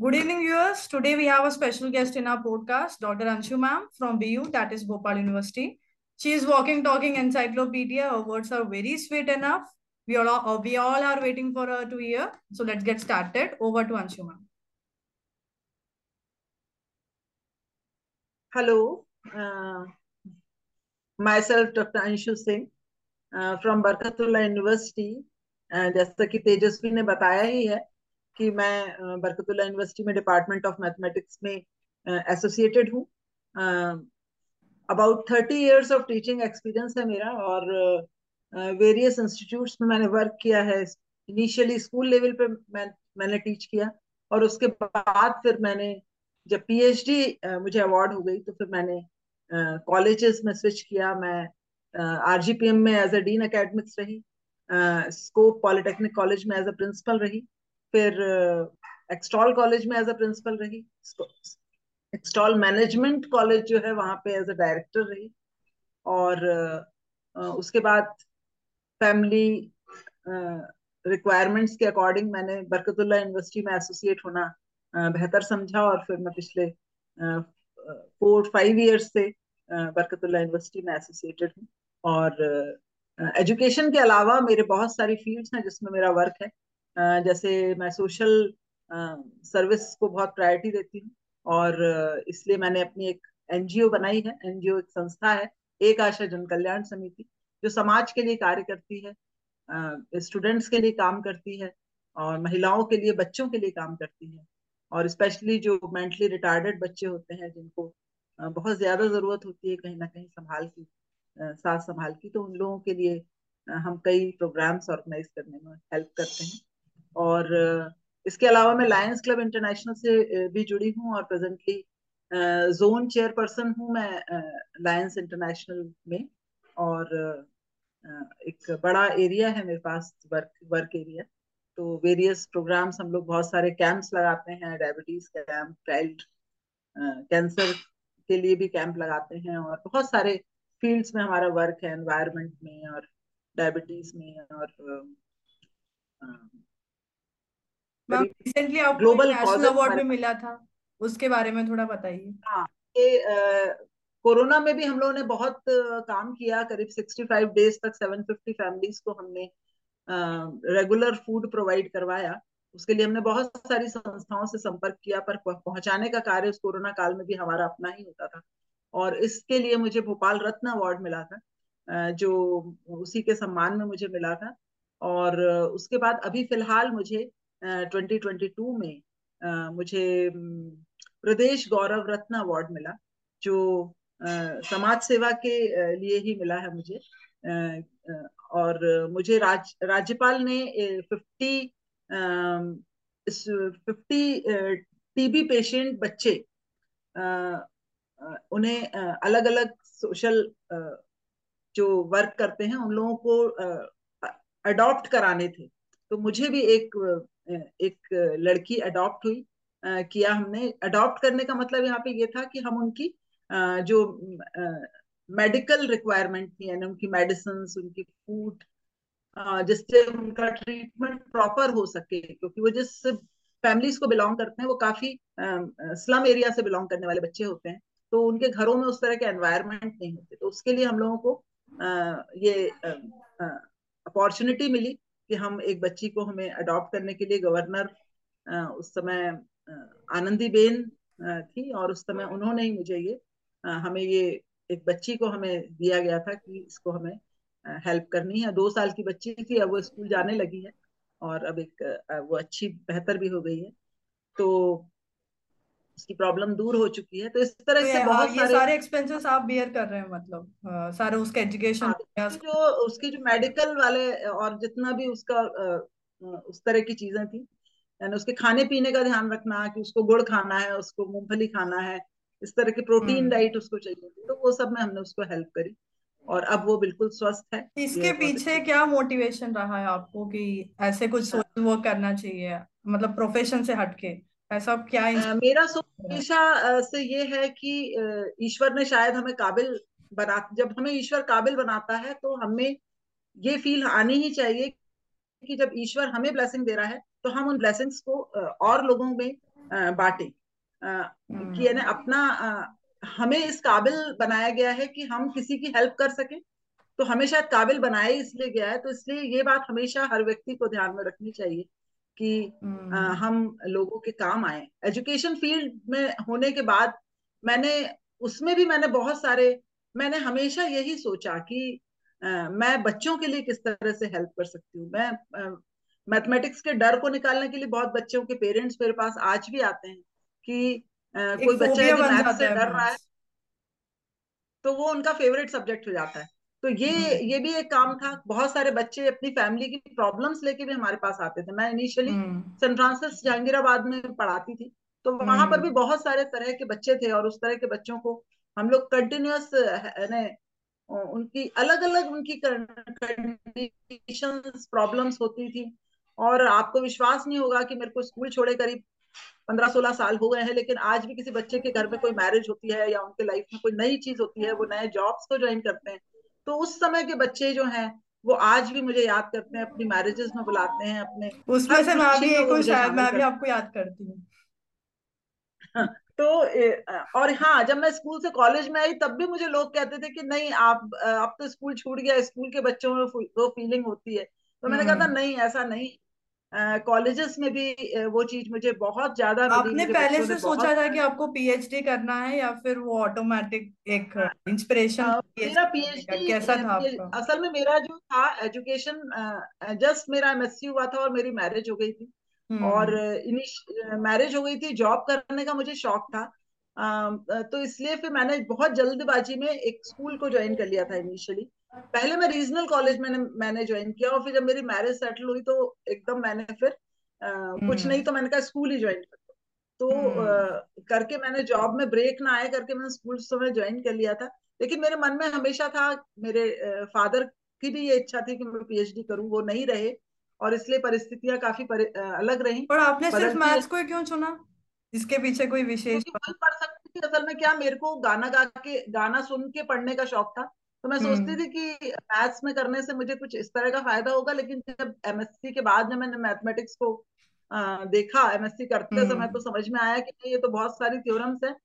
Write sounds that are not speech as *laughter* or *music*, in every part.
Good evening, viewers. Today we have a special guest in our podcast, Dr. Anshu Ma'am from BU, that is Bhopal University. She is walking, talking encyclopedia. Her words are very sweet enough. We all, are, we all are waiting for her to hear. So let's get started. Over to Anshu Ma'am. Hello, uh, myself Dr. Anshu Singh uh, from Barkatullah University. Uh, जैसा कि तेजस्वी ने बताया ही है कि मैं Barkatullah university में department of mathematics में associated हूँ। About thirty years of teaching experience है मेरा और वेरियस uh, इंस्टीट्यूट्स में मैंने वर्क किया है। इनिशियली स्कूल लेवल पे मैं मैंने टीच किया और उसके बाद फिर मैंने जब पीएचडी uh, मुझे अवार्ड हो गई तो फिर मैंने कॉलेजेस uh, में स्विच किया। मैं आरजीपीएम में एज अ डीन एकेडमिक्स रही। स्कोप पॉलिटेक्निक कॉलेज में एज अ प्रिंसिपल रही। फिर एक्सटॉल कॉलेज में एज अ प्रिंसिपल रही एक्सटॉल मैनेजमेंट कॉलेज जो है वहाँ पे एज अ डायरेक्टर रही और उसके बाद फैमिली रिक्वायरमेंट्स के अकॉर्डिंग मैंने बरकतुल्ला यूनिवर्सिटी में एसोसिएट होना बेहतर समझा और फिर मैं पिछले फोर फाइव इयर्स से बरकतुल्ला यूनिवर्सिटी में एसोसिएटेड हूँ और एजुकेशन के अलावा मेरे बहुत सारी फील्ड्स हैं जिसमें मेरा वर्क है। जैसे मैं सोशल सर्विस को बहुत प्रायोरिटी देती हूँ और इसलिए मैंने अपनी एक एनजीओ बनाई है। एनजीओ एक संस्था है, एक आशा जन कल्याण समिति, जो समाज के लिए कार्य करती है स्टूडेंट्स के लिए काम करती है और महिलाओं के लिए, बच्चों के लिए काम करती है और स्पेशली जो मेंटली रिटार्डेड बच्चे होते हैं, जिनको बहुत ज़्यादा ज़रूरत होती है कहीं ना कहीं संभाल की साथ संभाल की तो उन लोगों के लिए हम कई प्रोग्राम्स ऑर्गेनाइज करने में हेल्प करते हैं। और इसके अलावा मैं लायंस क्लब इंटरनेशनल से भी जुड़ी हूँ और प्रेजेंटली जोन चेयरपर्सन हूँ मैं लायंस इंटरनेशनल में और एक बड़ा एरिया है मेरे पास वर्क वर्क एरिया तो वेरियस प्रोग्राम्स हम लोग बहुत सारे कैंप्स लगाते हैं डायबिटीज़ कैंप चाइल्ड कैंसर के लिए भी कैंप लगाते हैं और बहुत सारे फील्ड्स में हमारा वर्क है एनवायरनमेंट में और डायबिटीज़ में और मैम रिसेंटली आपको नेशनल अवार्ड भी मिला था उसके बारे में थोड़ा बताइए। हाँ ये कोरोना में भी हम लोगों ने बहुत काम किया करीब 65 डेज़ तक 750 फैमिलीज़ को हमने रेगुलर फ़ूड प्रोवाइड करवाया। उसके लिए हमने बहुत सारी संस्थाओं से संपर्क किया पर पहुँचाने का कार्य उस कोरोना काल में भी हमारा अपना ही होता था। और इसके लिए मुझे भोपाल रत्न अवार्ड मिला था जो उसी के सम्मान में मुझे मिला था। और उसके बाद अभी फ़िलहाल मुझे 2022 में मुझे प्रदेश गौरव रत्न अवार्ड मिला, जो समाज सेवा के लिए ही मिला है मुझे। और मुझे राज, राज्यपाल ने फिफ्टी फिफ्टी टीबी पेशेंट बच्चे उन्हें अलग अलग सोशल जो वर्क करते हैं, उन लोगों को अडॉप्ट कराने थे। तो मुझे भी एक एक लड़की अडॉप्ट हुई किया हमने। अडॉप्ट करने का मतलब यहाँ पे ये था कि हम उनकी जो मेडिकल रिक्वायरमेंट थी, यानी उनकी मेडिसिन उनकी फ़ूड जिससे उनका ट्रीटमेंट प्रॉपर हो सके, क्योंकि वो जिस फैमिलीज़ को बिलोंग करते हैं, वो काफ़ी स्लम एरिया से बिलोंग करने वाले बच्चे होते हैं। तो उनके घरों में उस तरह के एनवायरमेंट नहीं होते। तो उसके लिए हम लोगों को ये अपॉर्चुनिटी मिली। कि हम एक बच्ची को हमें अडॉप्ट करने के लिए गवर्नर उस समय आनंदी बेन थी और उस समय उन्होंने ही मुझे ये हमें ये एक बच्ची को हमें दिया गया था कि इसको हमें हेल्प करनी है। दो साल की बच्ची थी अब वो स्कूल जाने लगी है और अब एक वो अच्छी बेहतर भी हो गई है। तो उसकी प्रॉब्लम दूर हो चुकी है तो इस तरह तो से बहुत ये सारे सारे एक्सपेंसेस आप बियर कर रहे हैं मतलब आ, सारे उसके एजुकेशन हाँ, जो उसकी जो मेडिकल वाले और जितना भी उसका आ, उस तरह की चीज़ें थी यानी उसके खाने पीने का ध्यान रखना कि उसको गुड़ खाना है उसको मूंगफली खाना है इस तरह की प्रोटीन डाइट हम्म। उसको चाहिए थी तो वो सब में हमने उसको हेल्प करी और अब वो बिल्कुल स्वस्थ है इसके पीछे क्या मोटिवेशन रहा है आपको कि ऐसे कुछ सोशल हाँ। वर्क करना चाहिए मतलब प्रोफेशन से हटके ऐसा क्या आ, मेरा सोच हमेशा से ये है कि ईश्वर ने शायद हमें काबिल बना जब हमें ईश्वर काबिल बनाता है तो हमें ये फील आनी ही चाहिए कि जब ईश्वर हमें ब्लेसिंग दे रहा है तो हम उन ब्लेसिंग्स को और लोगों में बांटे। कि यानी अपना हमें इस काबिल बनाया गया है कि हम किसी की हेल्प कर सकें तो हमेशा काबिल बनाया इसलिए गया है तो इसलिए ये बात हमेशा हर व्यक्ति को ध्यान में रखनी चाहिए। कि आ, हम्म। हम लोगों के काम आए। एजुकेशन फ़ील्ड में होने के बाद मैंने उसमें भी मैंने बहुत सारे मैंने हमेशा यही सोचा कि आ, मैं बच्चों के लिए किस तरह से हेल्प कर सकती हूँ? मैं मैथमेटिक्स के डर को निकालने के लिए बहुत बच्चों के पेरेंट्स मेरे पास आज भी आते हैं कि आ, कोई बच्चा यदि मैथ से डर रहा है तो वो उनका फेवरेट सब्जेक्ट हो जाता है। तो ये हम्म। ये भी एक काम था बहुत सारे बच्चे अपनी फैमिली की प्रॉब्लम्स लेके भी हमारे पास आते थे मैं इनिशियली सेंट फ्रांसिस जहांगीराबाद में पढ़ाती थी तो वहाँ पर भी हम्म। बहुत सारे तरह के बच्चे थे और उस तरह के बच्चों को हम लोग कंटिन्यूस उनकी अलग अलग उनकी प्रॉब्लम्स होती थी और आपको विश्वास नहीं होगा कि मेरे को स्कूल छोड़े करीब पंद्रह सोलह साल हो गए हैं लेकिन आज भी किसी बच्चे के घर में कोई मैरिज होती है या उनके लाइफ में कोई नई चीज़ होती है वो नए जॉब्स को ज्वाइन करते हैं तो उस समय के बच्चे जो हैं वो आज भी मुझे याद करते हैं अपनी मैरिजेस में बुलाते हैं अपने उसमें से मैं भी एक शायद मैं भी आपको याद करती हूँ। *laughs* तो और हाँ जब मैं स्कूल से कॉलेज में आई तब भी मुझे लोग कहते थे कि नहीं आप अब तो स्कूल छूट गया स्कूल के बच्चों में वो फीलिंग होती है। तो मैंने कहा था हम्म। नहीं ऐसा नहीं। कॉलेजेस में भी वो चीज़ मुझे बहुत ज़्यादा आपने पहले से सोचा था कि आपको पीएचडी करना है या फिर वो ऑटोमेटिक एक इंस्पिरेशन मेरा पीएचडी कैसा था आपका? असल में मेरा जो था एजुकेशन जस्ट मेरा एमएससी हुआ था और मेरी मैरिज हो गई थी। और मैरिज हो गई थी जॉब करने का मुझे शौक था। तो इसलिए फिर मैंने बहुत जल्दबाजी में एक स्कूल को ज्वाइन कर लिया था इनिशियली पहले मैं रीजनल कॉलेज में मैंने ज्वाइन किया और फिर जब मेरी मैरिज सेटल हुई तो एकदम मैंने फिर आ, कुछ हम्म। नहीं तो मैंने कहा स्कूल ही ज्वाइन कर तो आ, करके मैंने जॉब में ब्रेक ना आए करके मैंने स्कूल समय ज्वाइन कर लिया था। लेकिन मेरे मन में हमेशा था मेरे फादर की भी ये इच्छा थी कि मैं पीएचडी करूँ वो नहीं रहे और इसलिए परिस्थितियाँ काफ़ी परि, अलग रही। और आपने सिर्फ़ मैथ्स को क्यों चुना? इसके पीछे कोई विशेष पढ़ सकती असल में क्या मेरे को गाना गा के गाना सुन के पढ़ने का शौक था। तो मैं सोचती हम्म। थी कि मैथ्स में करने से मुझे कुछ इस तरह का फ़ायदा होगा लेकिन जब एमएससी के बाद जब मैंने मैथमेटिक्स को आ, देखा एमएससी करते समय तो समझ में आया कि ये तो बहुत सारी थ्योरम्स है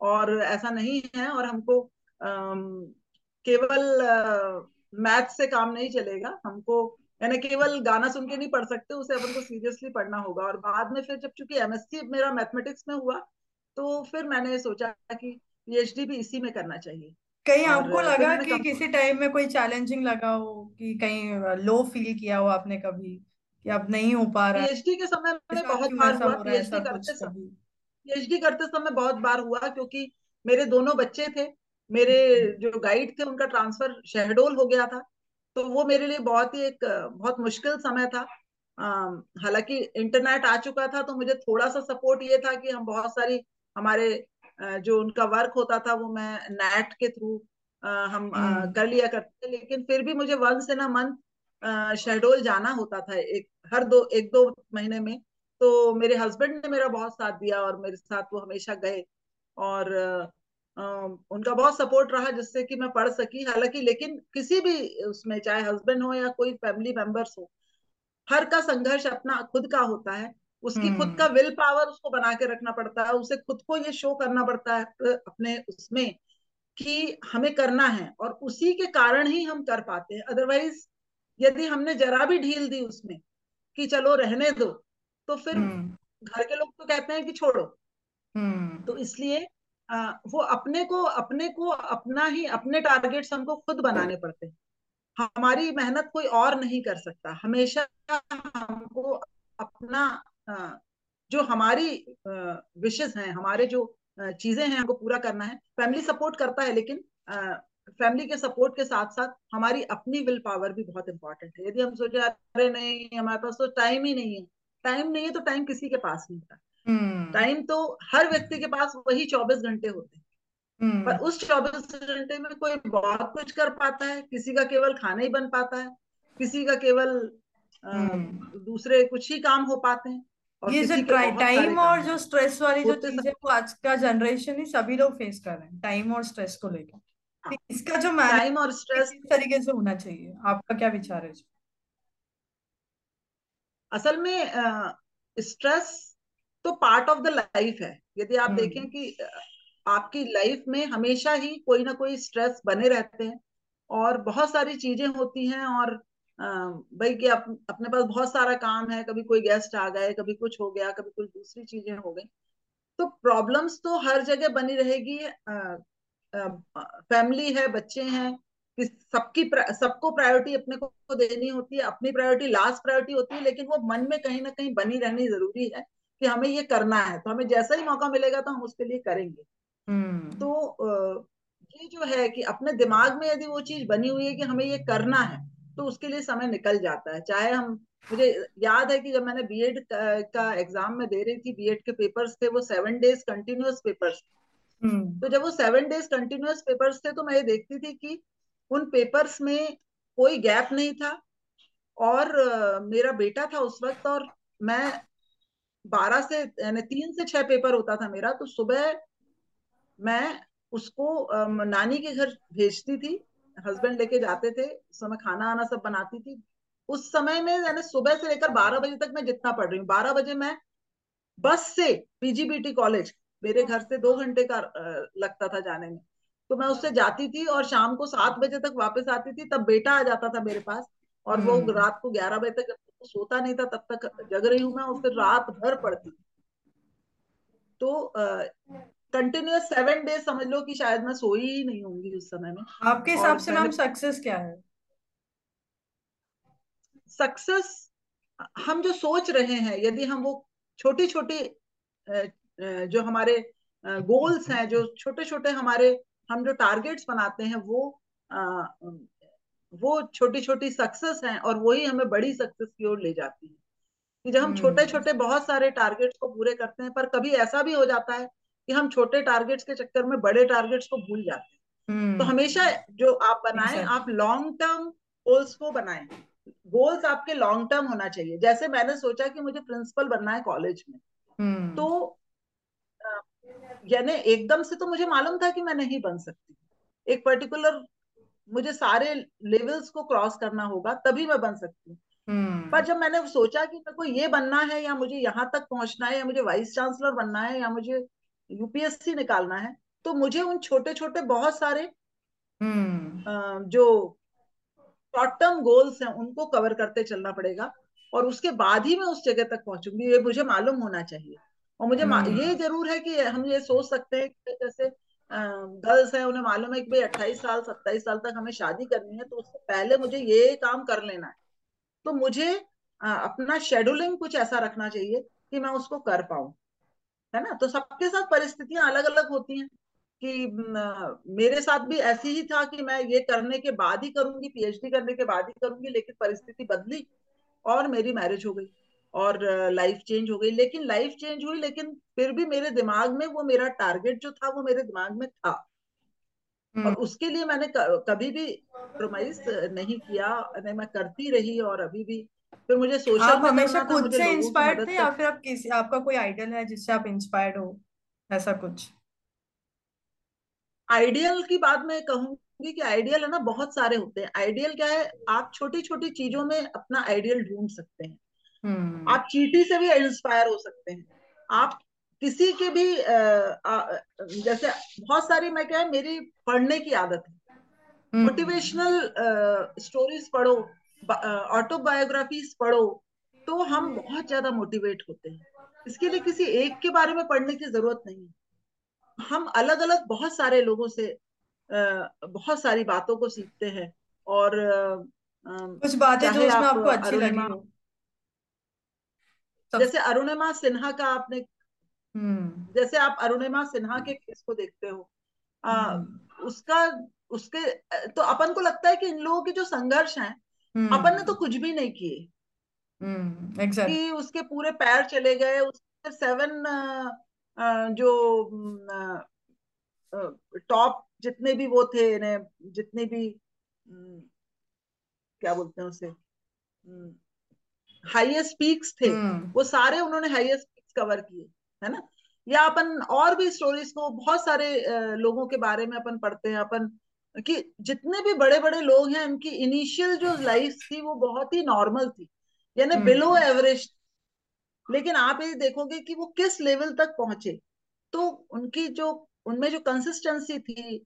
और ऐसा नहीं है और हमको केवल मैथ से काम नहीं चलेगा। हमको यानी केवल गाना सुन के नहीं पढ़ सकते उसे अपन को सीरियसली पढ़ना होगा। और बाद में फिर जब चूँकि एमएससी मेरा मैथमेटिक्स में हुआ तो फिर मैंने सोचा कि पीएचडी भी इसी में करना चाहिए। कहीं आपको लगा कि किसी टाइम में कोई चैलेंजिंग लगा हो कि कहीं लो फील किया हो आपने कभी कि अब नहीं हो पा रहा? पीएचडी के समय में बहुत बार हुआ पीएचडी करते समय पीएचडी करते समय बहुत बार हुआ क्योंकि मेरे दोनों बच्चे थे मेरे जो गाइड थे उनका ट्रांसफ़र शहडोल हो गया था तो वो मेरे लिए बहुत ही एक बहुत मुश्किल समय था। हालाँकि इंटरनेट आ चुका था तो मुझे थोड़ा सा सपोर्ट ये था कि हम बहुत सारी हमारे जो उनका वर्क होता था वो मैं नेट के थ्रू हम हम्म। कर लिया करते थे। लेकिन फिर भी मुझे वंस इन अ मंथ शेडोल जाना होता था एक हर दो एक दो महीने में। तो मेरे हस्बैंड ने मेरा बहुत साथ दिया और मेरे साथ वो हमेशा गए। और उनका बहुत सपोर्ट रहा जिससे कि मैं पढ़ सकी। हालाँकि लेकिन किसी भी उसमें चाहे हस्बैंड हो या कोई फैमिली मेंबर्स हो हर का संघर्ष अपना खुद का होता है। उसकी खुद का विल हम्म। पावर उसको बना के रखना पड़ता है उसे खुद को ये शो करना पड़ता है अपने उसमें कि हमें करना है और उसी के कारण ही हम कर पाते हैं अदरवाइज़ यदि हमने जरा भी ढील दी उसमें कि चलो रहने दो तो फिर हम्म। घर के लोग तो कहते हैं कि छोड़ो हम्म। तो इसलिए आ, वो अपने को अपने को अपना ही अपने टारगेट्स हमको खुद बनाने पड़ते हैं हमारी मेहनत कोई और नहीं कर सकता हमेशा हमको अपना जो हमारी विशेष हैं हमारे जो चीज़ें हैं हमको पूरा करना है फैमिली सपोर्ट करता है लेकिन फैमिली के सपोर्ट के साथ साथ हमारी अपनी विल पावर भी बहुत इंपॉर्टेंट है यदि हम सोचे अरे नहीं हमारे पास तो टाइम ही नहीं है टाइम नहीं है तो टाइम किसी के पास नहीं होता टाइम हम्म। तो हर व्यक्ति के पास वही चौबीस घंटे होते हैं पर हम्म। उस चौबीस घंटे में कोई बहुत कुछ कर पाता है किसी का केवल खाना ही बन पाता है किसी का केवल हम्म। दूसरे कुछ ही काम हो पाते हैं ये जो टाइम और जो स्ट्रेस वाली जो चीज़ है। वो आज का जनरेशन ही सभी लोग फेस कर रहे हैं टाइम और स्ट्रेस को लेकर हाँ। इसका जो टाइम और स्ट्रेस तरीके से होना चाहिए? आपका क्या विचार है असल में स्ट्रेस तो पार्ट ऑफ़ द लाइफ है। यदि आप देखें कि आपकी लाइफ में हमेशा ही कोई ना कोई स्ट्रेस बने रहते हैं और बहुत सारी चीज़ें होती हैं और भाई कि अप, अपने पास बहुत सारा काम है कभी कोई गेस्ट आ गए कभी कुछ हो गया कभी कुछ दूसरी चीज़ें हो गई। तो प्रॉब्लम्स तो हर जगह बनी रहेगी। फैमिली है बच्चे हैं कि सबकी सबको प्रायोरिटी अपने को देनी होती है अपनी प्रायोरिटी लास्ट प्रायोरिटी होती है लेकिन वो मन में कहीं ना कहीं बनी रहनी ज़रूरी है कि हमें ये करना है। तो हमें जैसा ही मौका मिलेगा तो हम उसके लिए करेंगे। hmm. तो ये जो है कि अपने दिमाग में यदि वो चीज़ बनी हुई है कि हमें ये करना है तो उसके लिए समय निकल जाता है। चाहे हम मुझे याद है कि जब मैंने बीएड का, का एग्ज़ाम में दे रही थी बीएड के पेपर्स थे वो सेवन डेज़ कंटिन्यूस पेपर्स तो जब वो सेवन डेज़ कंटिन्यूस पेपर्स थे तो मैं ये देखती थी कि उन पेपर्स में कोई गैप नहीं था और मेरा बेटा था उस वक्त और मैं बारह से यानी तीन से छह पेपर होता था मेरा तो सुबह मैं उसको नानी के घर भेजती थी हस्बैंड लेके जाते थे उस समय खाना आना सब बनाती थी। उस समय में यानी सुबह से लेकर बारह बजे तक मैं जितना पढ़ रही हूँ बारह बजे मैं बस से पीजीबीटी कॉलेज मेरे घर से दो घंटे का लगता था जाने में। तो मैं उससे जाती थी और शाम को सात बजे तक वापस आती थी तब बेटा आ जाता था मेरे पास और वो हम्म। रात को ग्यारह बजे तक सोता नहीं था तब तक जग रही हूँ मैं और फिर रात भर पढ़ती तो कंटिन्यूस सेवन डेज़ समझ लो कि शायद मैं सोई ही नहीं होंगी उस समय में। आपके हिसाब से मैम सक्सेस क्या है? सक्सेस हम जो सोच रहे हैं यदि हम वो छोटी छोटी जो हमारे गोल्स हैं जो छोटे छोटे हमारे हम जो टारगेट्स बनाते हैं वो वो छोटी छोटी सक्सेस हैं और वही हमें बड़ी सक्सेस की ओर ले जाती है। कि जब हम छोटे हम्म। छोटे बहुत सारे टारगेट्स को पूरे करते हैं पर कभी ऐसा भी हो जाता है कि हम छोटे टारगेट्स के चक्कर में बड़े टारगेट्स को भूल जाते हैं। hmm. तो हमेशा जो आप बनाएँ आप लॉन्ग टर्म गोल्स को बनाएँ। गोल्स आपके लॉन्ग टर्म होना चाहिए। जैसे मैंने सोचा कि मुझे प्रिंसिपल बनना है कॉलेज में। hmm. तो यानी एकदम से तो मुझे मालूम था कि मैं नहीं बन सकती। एक पर्टिकुलर मुझे सारे लेवल्स को क्रॉस करना होगा तभी मैं बन सकती हूँ। hmm. पर जब मैंने सोचा कि मेरे को ये बनना है या मुझे यहाँ तक पहुँचना है या मुझे वाइस चांसलर बनना है या मुझे यूपीएससी निकालना है तो मुझे उन छोटे छोटे बहुत सारे hmm. जो शॉर्ट टर्म गोल्स हैं उनको कवर करते चलना पड़ेगा और उसके बाद ही मैं उस जगह तक पहुंचूँगी ये मुझे मालूम होना चाहिए और मुझे hmm. ये ज़रूर है कि हम ये सोच सकते हैं कि जैसे गर्ल्स है उन्हें मालूम है कि भाई अट्ठाईस साल सत्ताईस साल तक हमें शादी करनी है तो उससे पहले मुझे ये काम कर लेना है तो मुझे अपना शेड्यूलिंग कुछ ऐसा रखना चाहिए कि मैं उसको कर पाऊँ है ना? तो सबके साथ परिस्थितियाँ अलग अलग होती हैं कि मेरे साथ भी ऐसी ही था कि मैं ये करने के बाद ही करूँगी पीएचडी करने के बाद ही करूँगी लेकिन परिस्थिति बदली और मेरी मैरिज हो गई और लाइफ चेंज हो गई। लेकिन लाइफ चेंज हुई लेकिन फिर भी मेरे दिमाग में वो मेरा टारगेट जो था वो मेरे दिमाग में था। और हम्म। उसके लिए मैंने कभी भी कॉम्प्रोमाइज नहीं किया नहीं मैं करती रही और अभी भी फिर मुझे सोशल आप हमेशा खुद से इंस्पायर्ड थे या फिर आप किसी आपका कोई आइडियल है जिससे आप इंस्पायर्ड हो? ऐसा कुछ? आइडियल की बात मैं कहूँगी कि आइडियल है ना बहुत सारे होते हैं। आइडियल क्या है? आप छोटी छोटी चीज़ों में अपना आइडियल ढूंढ सकते हैं। hmm. आप चीटी से भी इंस्पायर हो सकते हैं। आप किसी के भी आ, आ, जैसे बहुत सारी मैं क्या है मेरी पढ़ने की आदत है। मोटिवेशनल स्टोरीज पढ़ो। ऑटोबायोग्राफीज पढ़ो तो हम बहुत ज़्यादा मोटिवेट होते हैं इसके लिए किसी एक के बारे में पढ़ने की ज़रूरत नहीं हम अलग अलग बहुत सारे लोगों से बहुत सारी बातों को सीखते हैं और कुछ बातें जो उसमें आपको अच्छी लगी हो जैसे अरुणिमा सिन्हा का आपने हम्म। जैसे आप अरुणिमा सिन्हा के केस को देखते हो आ, हम्म। उसका उसके तो अपन को लगता है कि इन लोगों के जो संघर्ष हैं अपन ने तो कुछ भी नहीं किए। exactly. कि उसके पूरे पैर चले गए उसके सेवन जो टॉप जितने भी वो थे जितने भी क्या बोलते हैं उसे हाईएस्ट पीक्स थे वो सारे उन्होंने हाईएस्ट पीक्स कवर किए है ना? या अपन और भी स्टोरीज को बहुत सारे लोगों के बारे में अपन पढ़ते हैं अपन कि जितने भी बड़े बड़े लोग हैं उनकी इनिशियल जो लाइफ थी वो बहुत ही नॉर्मल थी। यानी बिलो एवरेज लेकिन आप ये देखोगे कि वो किस लेवल तक पहुँचे। तो उनकी जो उनमें जो कंसिस्टेंसी थी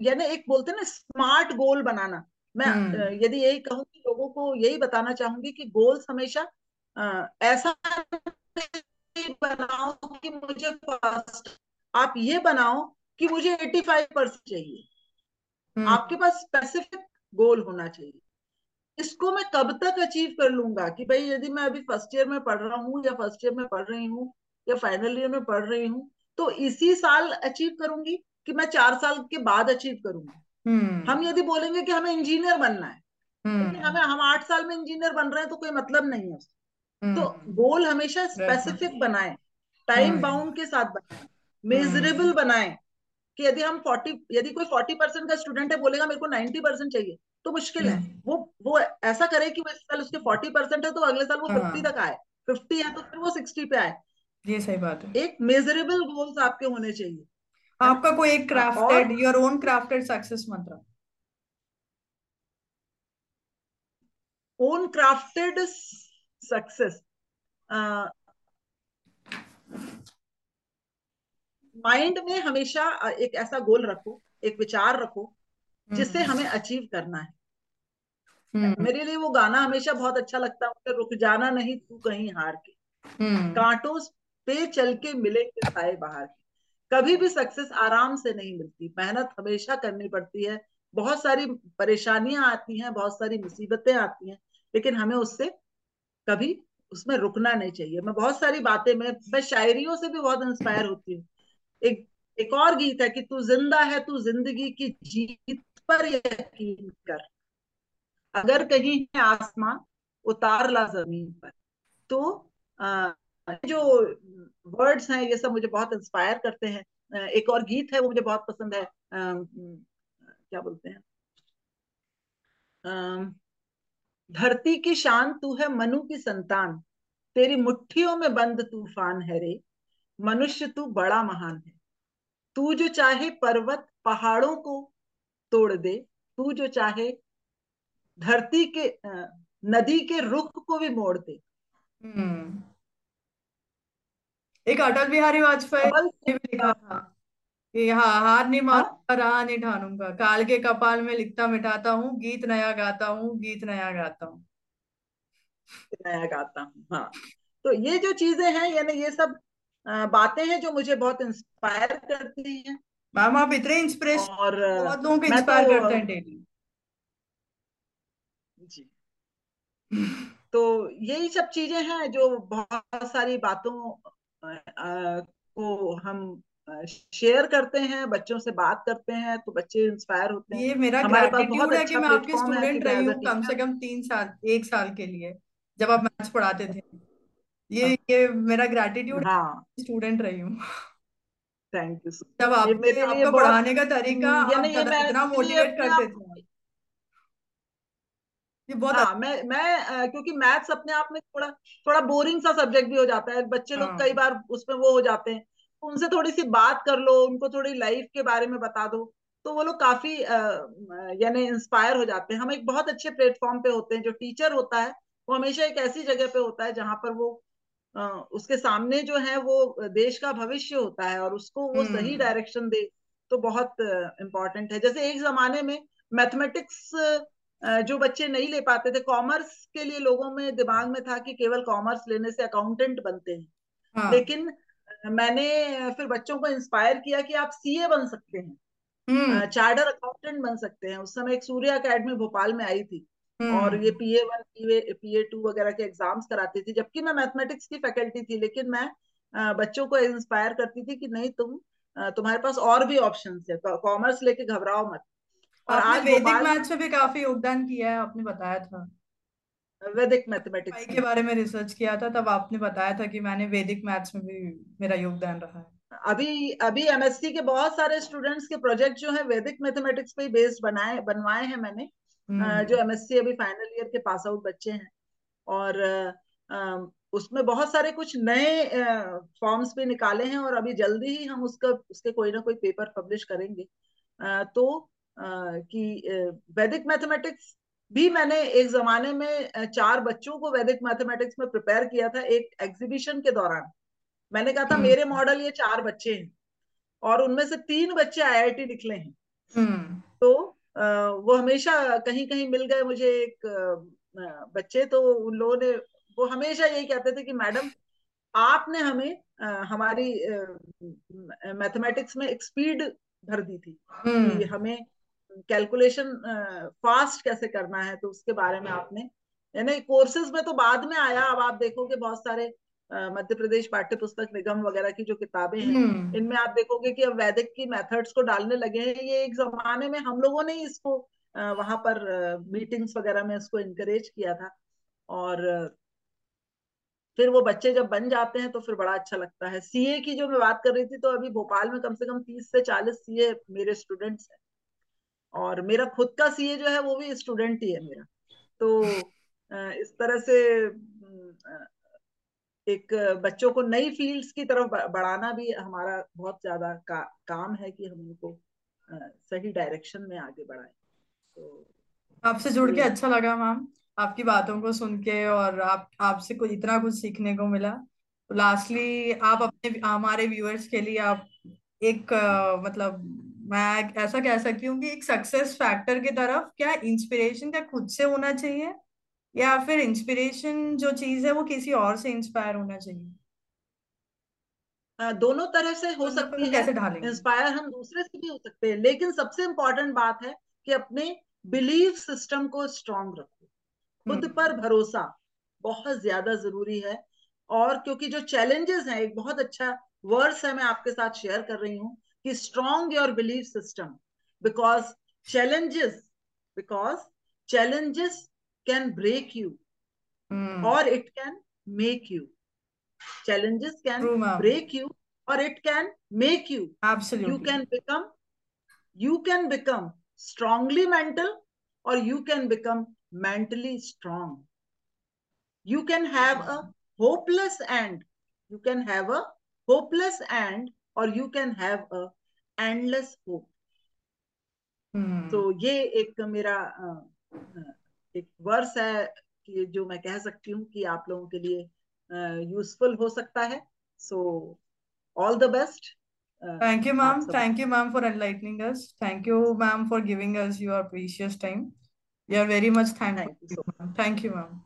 यानी एक बोलते हैं ना स्मार्ट गोल बनाना। मैं यदि यही कहूँ कि लोगों को यही बताना चाहूँगी कि गोल्स हमेशा ऐसा बनाओ कि मुझे फ़र्स्ट आप ये बनाओ कि मुझे 85 परसेंट चाहिए। हम्म। आपके पास स्पेसिफिक गोल होना चाहिए। इसको मैं कब तक अचीव कर लूँगा कि भाई यदि मैं अभी फ़र्स्ट ईयर में पढ़ रहा हूँ या फ़र्स्ट ईयर में पढ़ रही हूँ या फाइनल ईयर में पढ़ रही हूँ तो इसी साल अचीव करूँगी कि मैं चार साल के बाद अचीव करूँगी। हम्म। हम यदि बोलेंगे कि हमें इंजीनियर बनना है हम्म। हमें हम आठ साल में इंजीनियर बन रहे हैं तो कोई मतलब नहीं है तो गोल हमेशा स्पेसिफिक बनाए टाइम बाउंड के साथ बनाए मेजरेबल बनाए। कि यदि हम फोर्टी यदि कोई फोर्टी परसेंट का स्टूडेंट है बोलेगा मेरे को नाइन्टी परसेंट चाहिए तो मुश्किल है। हम्म। वो वो ऐसा करे कि इस साल उसके फोर्टी परसेंट है तो अगले साल वो फिफ्टी हाँ। तक आए। फिफ्टी है तो फिर वो सिक्सटी पे आए। ये सही बात है। एक मेजरेबल गोल्स आपके होने चाहिए। आपका कोई एक crafted your own crafted success mantra own crafted success mind में हमेशा एक ऐसा गोल रखो एक विचार रखो जिससे हम्म। हमें अचीव करना है। हम्म। मेरे लिए वो गाना हमेशा बहुत अच्छा लगता है रुक जाना नहीं तू कहीं हार के। हम्म। कांटों पे चल के मिलेंगे साए बाहर के। कभी भी सक्सेस आराम से नहीं मिलती। मेहनत हमेशा करनी पड़ती है। बहुत सारी परेशानियाँ आती हैं बहुत सारी मुसीबतें आती हैं लेकिन हमें उससे कभी उसमें रुकना नहीं चाहिए। मैं बहुत सारी बातें मैं मैं शायरियों से भी बहुत इंस्पायर होती हूँ। एक एक और गीत है कि तू ज़िंदा है तू ज़िंदगी की जीत पर यकीन कर। अगर कहीं है आसमां उतार ला ज़मीन पर। तो आ, जो वर्ड्स हैं ये सब मुझे बहुत इंस्पायर करते हैं। एक और गीत है वो मुझे बहुत पसंद है। आ, क्या बोलते हैं? धरती की शान तू है मनु की संतान। तेरी मुट्ठियों में बंद तूफ़ान है रे। मनुष्य तू बड़ा महान है। तू जो चाहे पर्वत पहाड़ों को तोड़ दे तू जो चाहे धरती के नदी के रुख को भी मोड़ दे। हम्म। एक अटल बिहारी वाजपेयी ने भी लिखा था कि हाँ हार नहीं मारूँगा राह नहीं ठानूँगा काल के कपाल में लिखता मिटाता हूँ गीत नया गाता हूँ गीत नया गाता हूँ। नया गाता हूँ हाँ। तो ये जो चीज़ें हैं यानी ये सब बातें हैं जो मुझे बहुत इंस्पायर करती हैं। मैम आप इतने इंस्पिरेशन और बहुत लोगों को इंस्पायर तो, करते हैं डेली जी। तो यही सब चीज़ें हैं जो बहुत सारी बातों को हम शेयर करते हैं बच्चों से बात करते हैं तो बच्चे इंस्पायर होते हैं। ये मेरा ग्रेटिट्यूड है कि मैं आपकी स्टूडेंट रही हूँ कम से कम तीन साल एक साल के लिए जब आप मैथ्स पढ़ाते थे। ये हाँ। ये मेरा ग्रेटिट्यूड हाँ। स्टूडेंट रही हूँ। थैंक यू जब आप मेरे आपका पढ़ाने का तरीका आप इतना मोटिवेट करते थे। ये बहुत हाँ, मैं मैं क्योंकि मैथ्स अपने आप में थोड़ा थोड़ा बोरिंग सा सब्जेक्ट भी हो जाता है। बच्चे लोग हाँ। कई बार उसमें वो हो जाते हैं। तो उनसे थोड़ी सी बात कर लो उनको थोड़ी लाइफ के बारे में बता दो। तो वो लोग काफ़ी यानी इंस्पायर हो जाते हैं। हम एक बहुत अच्छे प्लेटफॉर्म पे होते हैं। जो टीचर होता है वो हमेशा एक ऐसी जगह पे होता है जहाँ पर वो उसके सामने जो है वो देश का भविष्य होता है और उसको वो सही डायरेक्शन हम्म। दे तो बहुत इम्पोर्टेंट है जैसे एक जमाने में मैथमेटिक्स जो बच्चे नहीं ले पाते थे कॉमर्स के लिए लोगों में दिमाग में था कि केवल कॉमर्स लेने से अकाउंटेंट बनते हैं हाँ। लेकिन मैंने फिर बच्चों को इंस्पायर किया कि आप सीए बन सकते हैं चार्टर हम्म। अकाउंटेंट बन सकते हैं उस समय एक सूर्य अकेडमी भोपाल में आई थी और ये P A one P A two वगैरह के एग्ज़ाम्स कराती थी जबकि मैं मैथमेटिक्स की फैकल्टी थी लेकिन मैं बच्चों को इंस्पायर करती थी कि नहीं तुम तुम्हारे पास और भी ऑप्शन है कॉमर्स लेके घबराओ मत। और आज वैदिक मैथ्स में भी काफ़ी योगदान किया है आपने बताया था। वैदिक मैथमेटिक्स के बारे में रिसर्च किया था तब आपने बताया था कि मैंने वैदिक मैथ्स में भी मेरा योगदान रहा है। अभी अभी एमएससी के बहुत सारे स्टूडेंट्स के प्रोजेक्ट जो है वैदिक मैथमेटिक्स पे बेस्ड बनाए बनवाए हैं मैंने। हम्म। जो एमएससी अभी फाइनल ईयर के पास आउट बच्चे हैं और उसमें बहुत सारे कुछ नए फॉर्म्स भी निकाले हैं और अभी जल्दी ही हम उसका उसके कोई ना कोई पेपर पब्लिश करेंगे तो कि वैदिक मैथमेटिक्स भी मैंने एक जमाने में चार बच्चों को वैदिक मैथमेटिक्स में प्रिपेयर किया था एक एग्जीबिशन के दौरान मैंने कहा था हम्म। मेरे मॉडल ये चार बच्चे हैं और उनमें से तीन बच्चे आईआईटी निकले हैं हम्म। तो वो हमेशा कहीं कहीं मिल गए मुझे एक बच्चे तो उन लोगों ने वो हमेशा यही कहते थे कि मैडम आपने हमें हमारी मैथमेटिक्स में एक स्पीड भर दी थी कि हम्म। हमें कैलकुलेशन फास्ट कैसे करना है तो उसके बारे में आपने यानी कोर्सेज में तो बाद में आया अब आप देखोगे बहुत सारे मध्य प्रदेश पाठ्य पुस्तक निगम वगैरह की जो किताबें हैं हम्म। इनमें आप देखोगे कि अब वैदिक की मेथड्स को डालने लगे हैं। ये एक जमाने में हम लोगों ने इसको वहाँ पर मीटिंग्स वगैरह में इसको इनकरेज किया था। और फिर वो बच्चे जब बन जाते हैं तो फिर बड़ा अच्छा लगता है। सीए की जो मैं बात कर रही थी तो अभी भोपाल में कम से कम तीस से चालीस सीए मेरे स्टूडेंट्स हैं। और मेरा खुद का सीए जो है वो भी स्टूडेंट ही है मेरा। तो इस तरह से एक बच्चों को नई फील्ड्स की तरफ़ बढ़ाना भी हमारा बहुत ज़्यादा का, काम है कि हम उनको सही डायरेक्शन में आगे बढ़ाएँ। तो आपसे जुड़ के अच्छा लगा मैम आपकी बातों को सुन के और आप आपसे कुछ इतना कुछ सीखने को मिला। तो लास्टली आप अपने हमारे व्यूअर्स के लिए आप एक आ, मतलब मैं ऐसा कह सकती हूँ कि एक सक्सेस फैक्टर की तरफ़ क्या इंस्पिरेशन क्या खुद से होना चाहिए? या फिर इंस्पिरेशन जो चीज़ है वो किसी और से इंस्पायर होना चाहिए? दोनों तरह से हो सकती है इंस्पायर हम दूसरे से भी हो सकते हैं लेकिन सबसे इंपॉर्टेंट बात है कि अपने बिलीफ सिस्टम को स्ट्रांग रखो। खुद हम्म। पर भरोसा बहुत ज़्यादा ज़रूरी है और क्योंकि जो चैलेंजेस हैं एक बहुत अच्छा वर्ड्स है मैं आपके साथ शेयर कर रही हूँ कि strong your belief system because challenges because challenges can break you mm. or it can make you challenges can True, break you or it can make you absolutely you can become you can become strongly mental or you can become mentally strong you can have a hopeless end you can have a hopeless end or you can have a endless hope hmm. so ये एक मेरा एक verse है कि जो मैं कह सकती हूँ कि आप लोगों के लिए यूजफुल हो सकता है। So all the best thank you ma'am thank you ma'am for enlightening us thank you ma'am for giving us your precious time you are very much thank you thank you ma'am